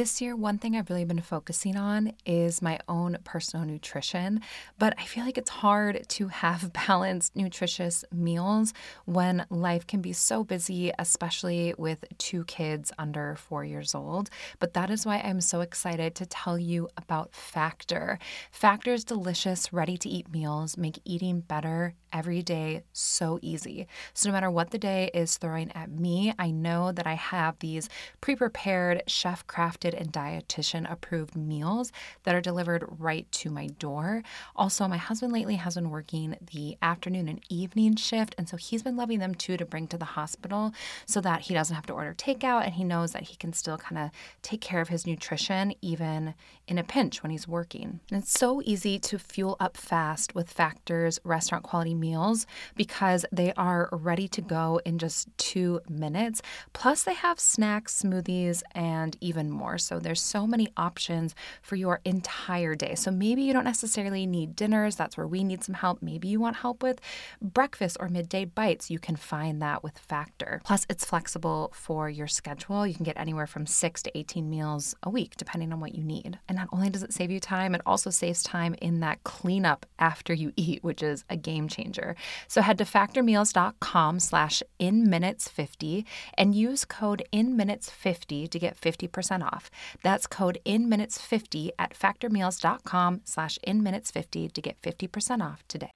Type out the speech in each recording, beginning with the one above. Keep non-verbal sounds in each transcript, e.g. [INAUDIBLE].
This year, one thing I've really been focusing on is my own personal nutrition, but I feel like it's hard to have [LAUGHS] balanced, nutritious meals when life can be so busy, especially with two kids under four years old. But that is why I'm so excited to tell you about Factor. Factor's delicious, ready to eat meals make eating better every day so easy. So, no matter what the day is throwing at me, I know that I have these pre prepared, chef crafted and dietitian approved meals that are delivered right to my door. Also, my husband lately has been working the afternoon and evening shift, and so he's been loving them too to bring to the hospital so that he doesn't have to order takeout and he knows that he can still kind of take care of his nutrition even in a pinch when he's working. And it's so easy to fuel up fast with Factor's restaurant quality meals because they are ready to go in just two minutes. Plus, they have snacks, smoothies, and even more. So there's so many options for your entire day. So maybe you don't necessarily need dinners. That's where we need some help. Maybe you want help with breakfast or midday bites. You can find that with Factor. Plus, it's flexible for your schedule. You can get anywhere from six to 18 meals a week, depending on what you need. And not only does it save you time, it also saves time in that cleanup after you [LAUGHS] eat, which is a game changer. So head to factormeals.com slash in minutes 50 and use code in minutes 50 to get 50% off. That's code INMINUTES50 at factormeals.com slash INMINUTES50 to get 50% off today.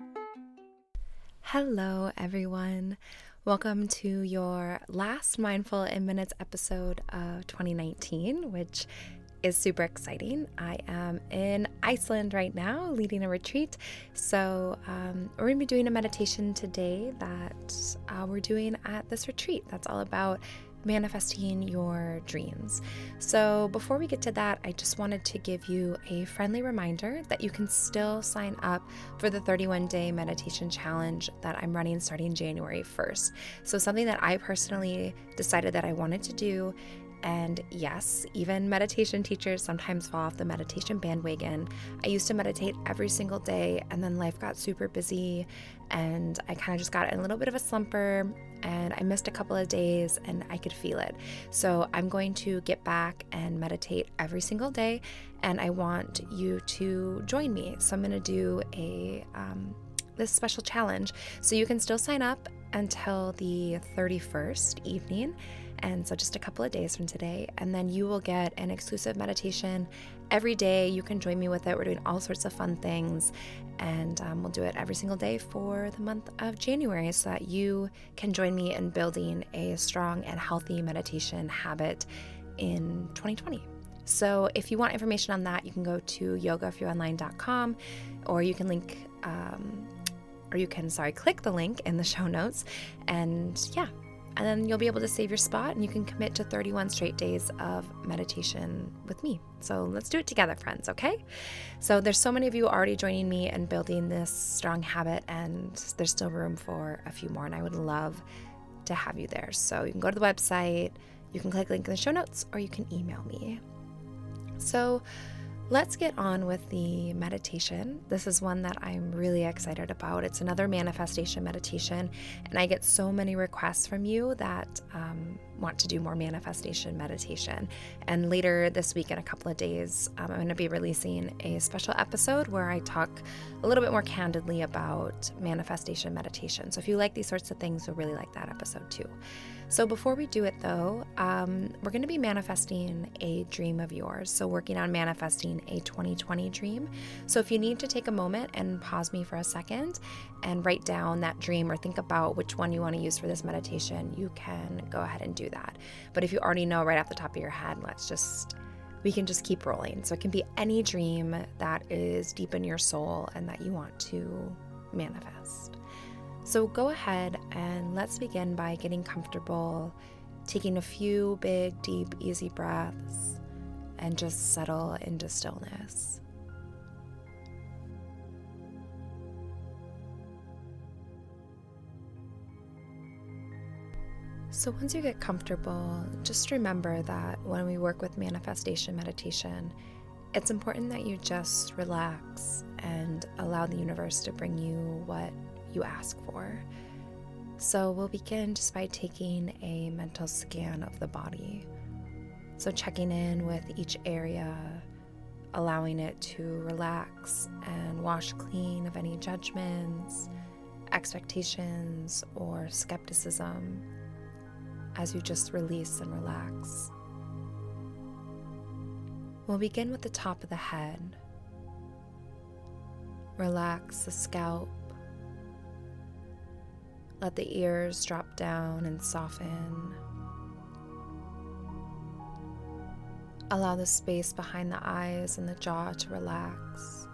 Hello, everyone. Welcome to your last Mindful in Minutes episode of 2019, which is super exciting. I am in Iceland right now leading a retreat. So, um, we're going to be doing a meditation today that uh, we're doing at this retreat that's all about manifesting your dreams. So, before we get to that, I just wanted to give you a friendly reminder that you can still sign up for the 31 day meditation challenge that I'm running starting January 1st. So, something that I personally decided that I wanted to do and yes, even meditation teachers sometimes fall off the meditation bandwagon. I used to meditate every single day, and then life got super busy, and I kind of just got in a little bit of a slumper, and I missed a couple of days, and I could feel it. So I'm going to get back and meditate every single day, and I want you to join me. So I'm going to do a um, this special challenge. So you can still sign up until the 31st evening and so, just a couple of days from today, and then you will get an exclusive meditation every day. You can join me with it. We're doing all sorts of fun things, and um, we'll do it every single day for the month of January so that you can join me in building a strong and healthy meditation habit in 2020. So, if you want information on that, you can go to yogaforyouonline.com or you can link. Um, or you can, sorry, click the link in the show notes. And yeah, and then you'll be able to save your spot and you can commit to 31 straight days of meditation with me. So let's do it together, friends, okay? So there's so many of you already joining me and building this strong habit, and there's still room for a few more. And I would love to have you there. So you can go to the website, you can click link in the show notes, or you can email me. So Let's get on with the meditation. This is one that I'm really excited about. It's another manifestation meditation, and I get so many requests from you that um, want to do more manifestation meditation. And later this week, in a couple of days, um, I'm going to be releasing a special episode where I talk a little bit more candidly about manifestation meditation. So if you like these sorts of things, you'll really like that episode too. So, before we do it though, um, we're going to be manifesting a dream of yours. So, working on manifesting a 2020 dream. So, if you need to take a moment and pause me for a second and write down that dream or think about which one you want to use for this meditation, you can go ahead and do that. But if you already know right off the top of your head, let's just we can just keep rolling. So it can be any dream that is deep in your soul and that you want to manifest. So go ahead and let's begin by getting comfortable, taking a few big, deep, easy breaths, and just settle into stillness. So, once you get comfortable, just remember that when we work with manifestation meditation, it's important that you just relax and allow the universe to bring you what you ask for. So, we'll begin just by taking a mental scan of the body. So, checking in with each area, allowing it to relax and wash clean of any judgments, expectations, or skepticism as you just release and relax. We'll begin with the top of the head. Relax the scalp. Let the ears drop down and soften. Allow the space behind the eyes and the jaw to relax.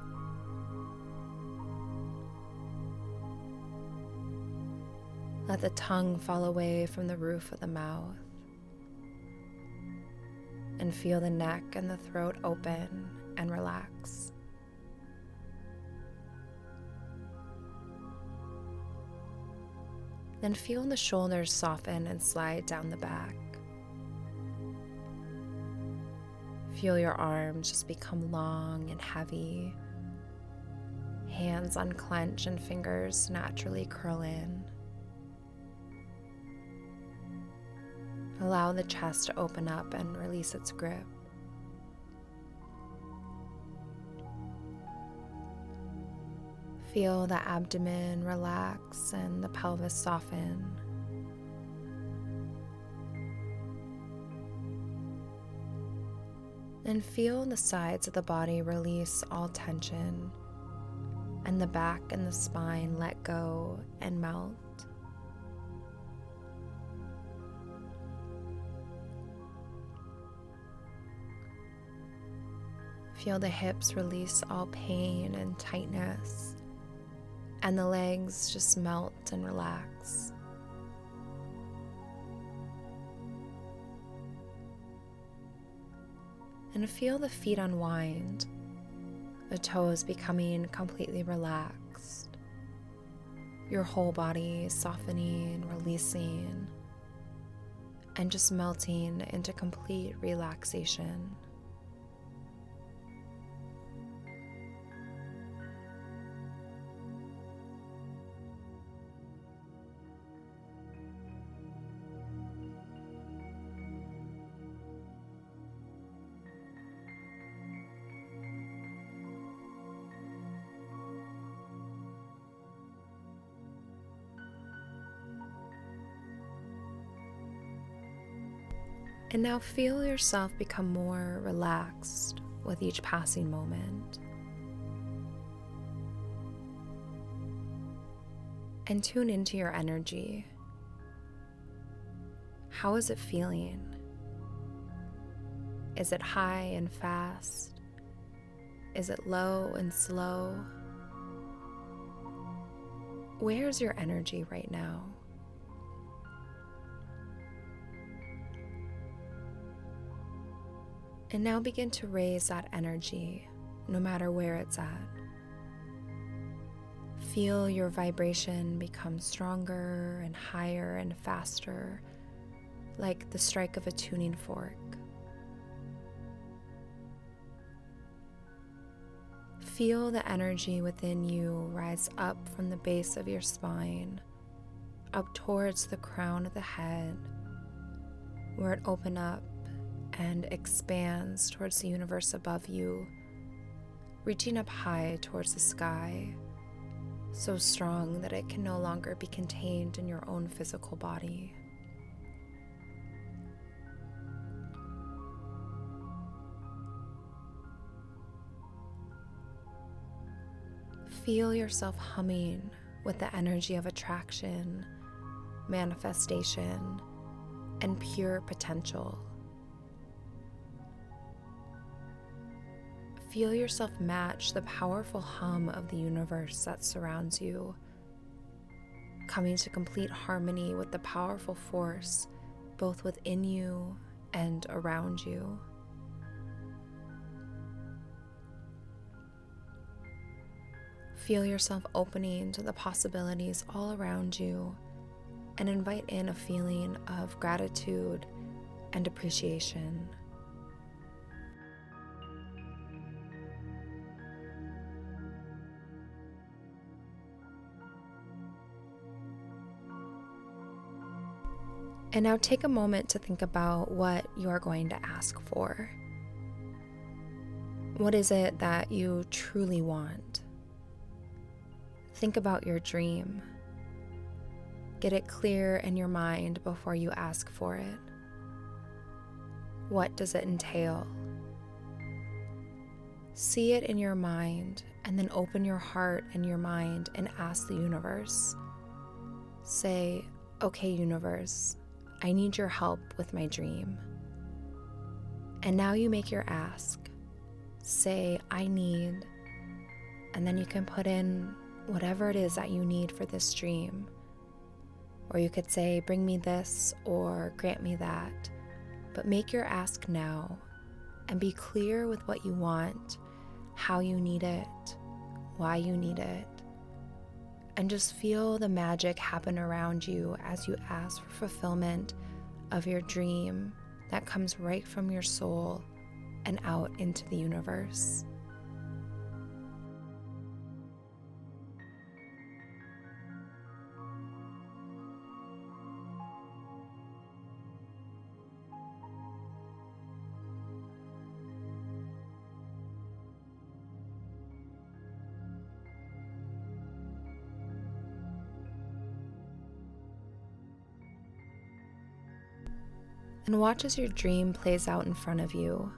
Let the tongue fall away from the roof of the mouth. And feel the neck and the throat open and relax. Then feel the shoulders soften and slide down the back. Feel your arms just become long and heavy. Hands unclench and fingers naturally curl in. Allow the chest to open up and release its grip. Feel the abdomen relax and the pelvis soften. And feel the sides of the body release all tension, and the back and the spine let go and melt. Feel the hips release all pain and tightness, and the legs just melt and relax. And feel the feet unwind, the toes becoming completely relaxed, your whole body softening, releasing, and just melting into complete relaxation. And now feel yourself become more relaxed with each passing moment. And tune into your energy. How is it feeling? Is it high and fast? Is it low and slow? Where's your energy right now? And now begin to raise that energy no matter where it's at. Feel your vibration become stronger and higher and faster, like the strike of a tuning fork. Feel the energy within you rise up from the base of your spine, up towards the crown of the head, where it open up and expands towards the universe above you, reaching up high towards the sky, so strong that it can no longer be contained in your own physical body. Feel yourself humming with the energy of attraction, manifestation, and pure potential. Feel yourself match the powerful hum of the universe that surrounds you, coming to complete harmony with the powerful force both within you and around you. Feel yourself opening to the possibilities all around you and invite in a feeling of gratitude and appreciation. And now take a moment to think about what you are going to ask for. What is it that you truly want? Think about your dream. Get it clear in your mind before you ask for it. What does it entail? See it in your mind and then open your heart and your mind and ask the universe. Say, okay, universe, I need your help with my dream. And now you make your ask. Say, I need, and then you can put in whatever it is that you need for this dream. Or you could say, Bring me this or grant me that. But make your ask now and be clear with what you want, how you need it, why you need it. And just feel the magic happen around you as you ask for fulfillment of your dream that comes right from your soul and out into the universe. And watch as your dream plays out in front of you.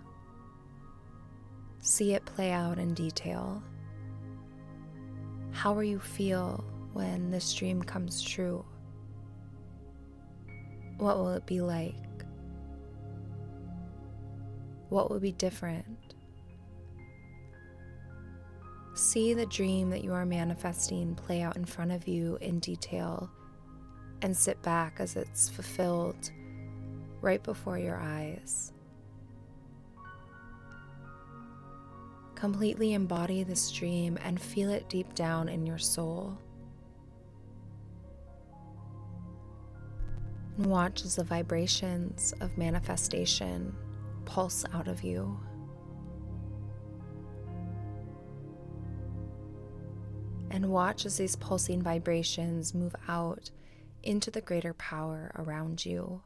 See it play out in detail. How will you feel when this dream comes true? What will it be like? What will be different? See the dream that you are manifesting play out in front of you in detail and sit back as it's fulfilled right before your eyes. Completely embody this dream and feel it deep down in your soul. And watch as the vibrations of manifestation pulse out of you. And watch as these pulsing vibrations move out into the greater power around you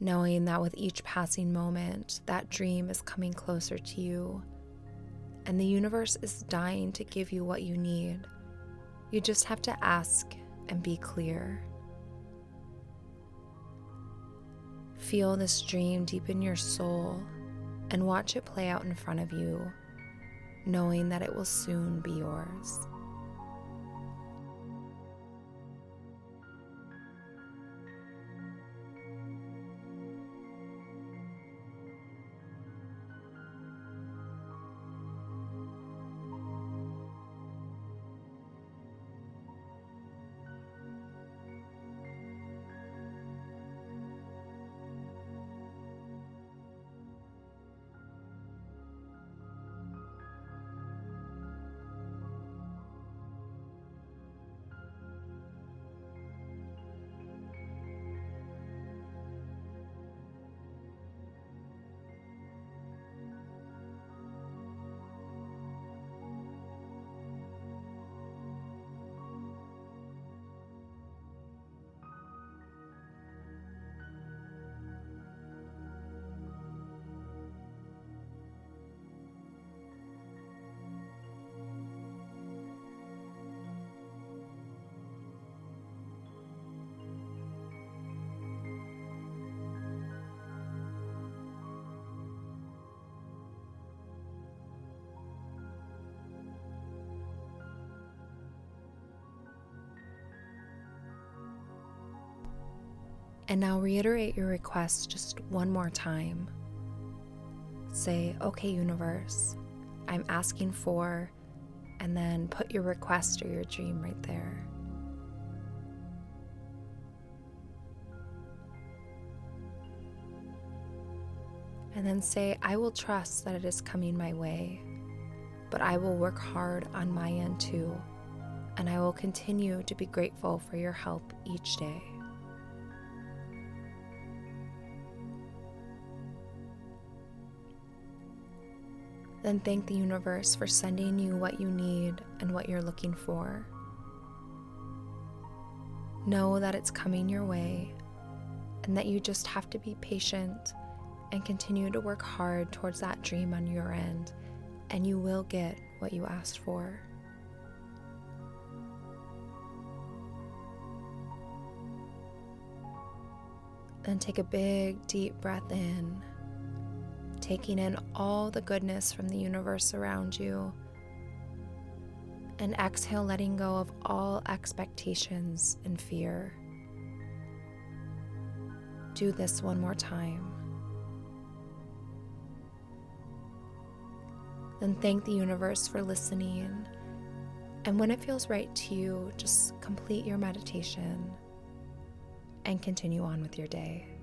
knowing that with each passing moment, that dream is coming closer to you, and the universe is dying to give you what you need. You just have to ask and be clear. Feel this dream deep in your soul and watch it play out in front of you, knowing that it will soon be yours. And now reiterate your request just one more time. Say, okay, universe, I'm asking for, and then put your request or your dream right there. And then say, I will trust that it is coming my way, but I will work hard on my end too, and I will continue to be grateful for your help each day. Then thank the universe for sending you what you need and what you're looking for. Know that it's coming your way and that you just have to be patient and continue to work hard towards that dream on your end, and you will get what you asked for. Then take a big, deep breath in, taking in all the goodness from the universe around you. And exhale, letting go of all expectations and fear. Do this one more time. Then thank the universe for listening. And when it feels right to you, just complete your meditation and continue on with your day.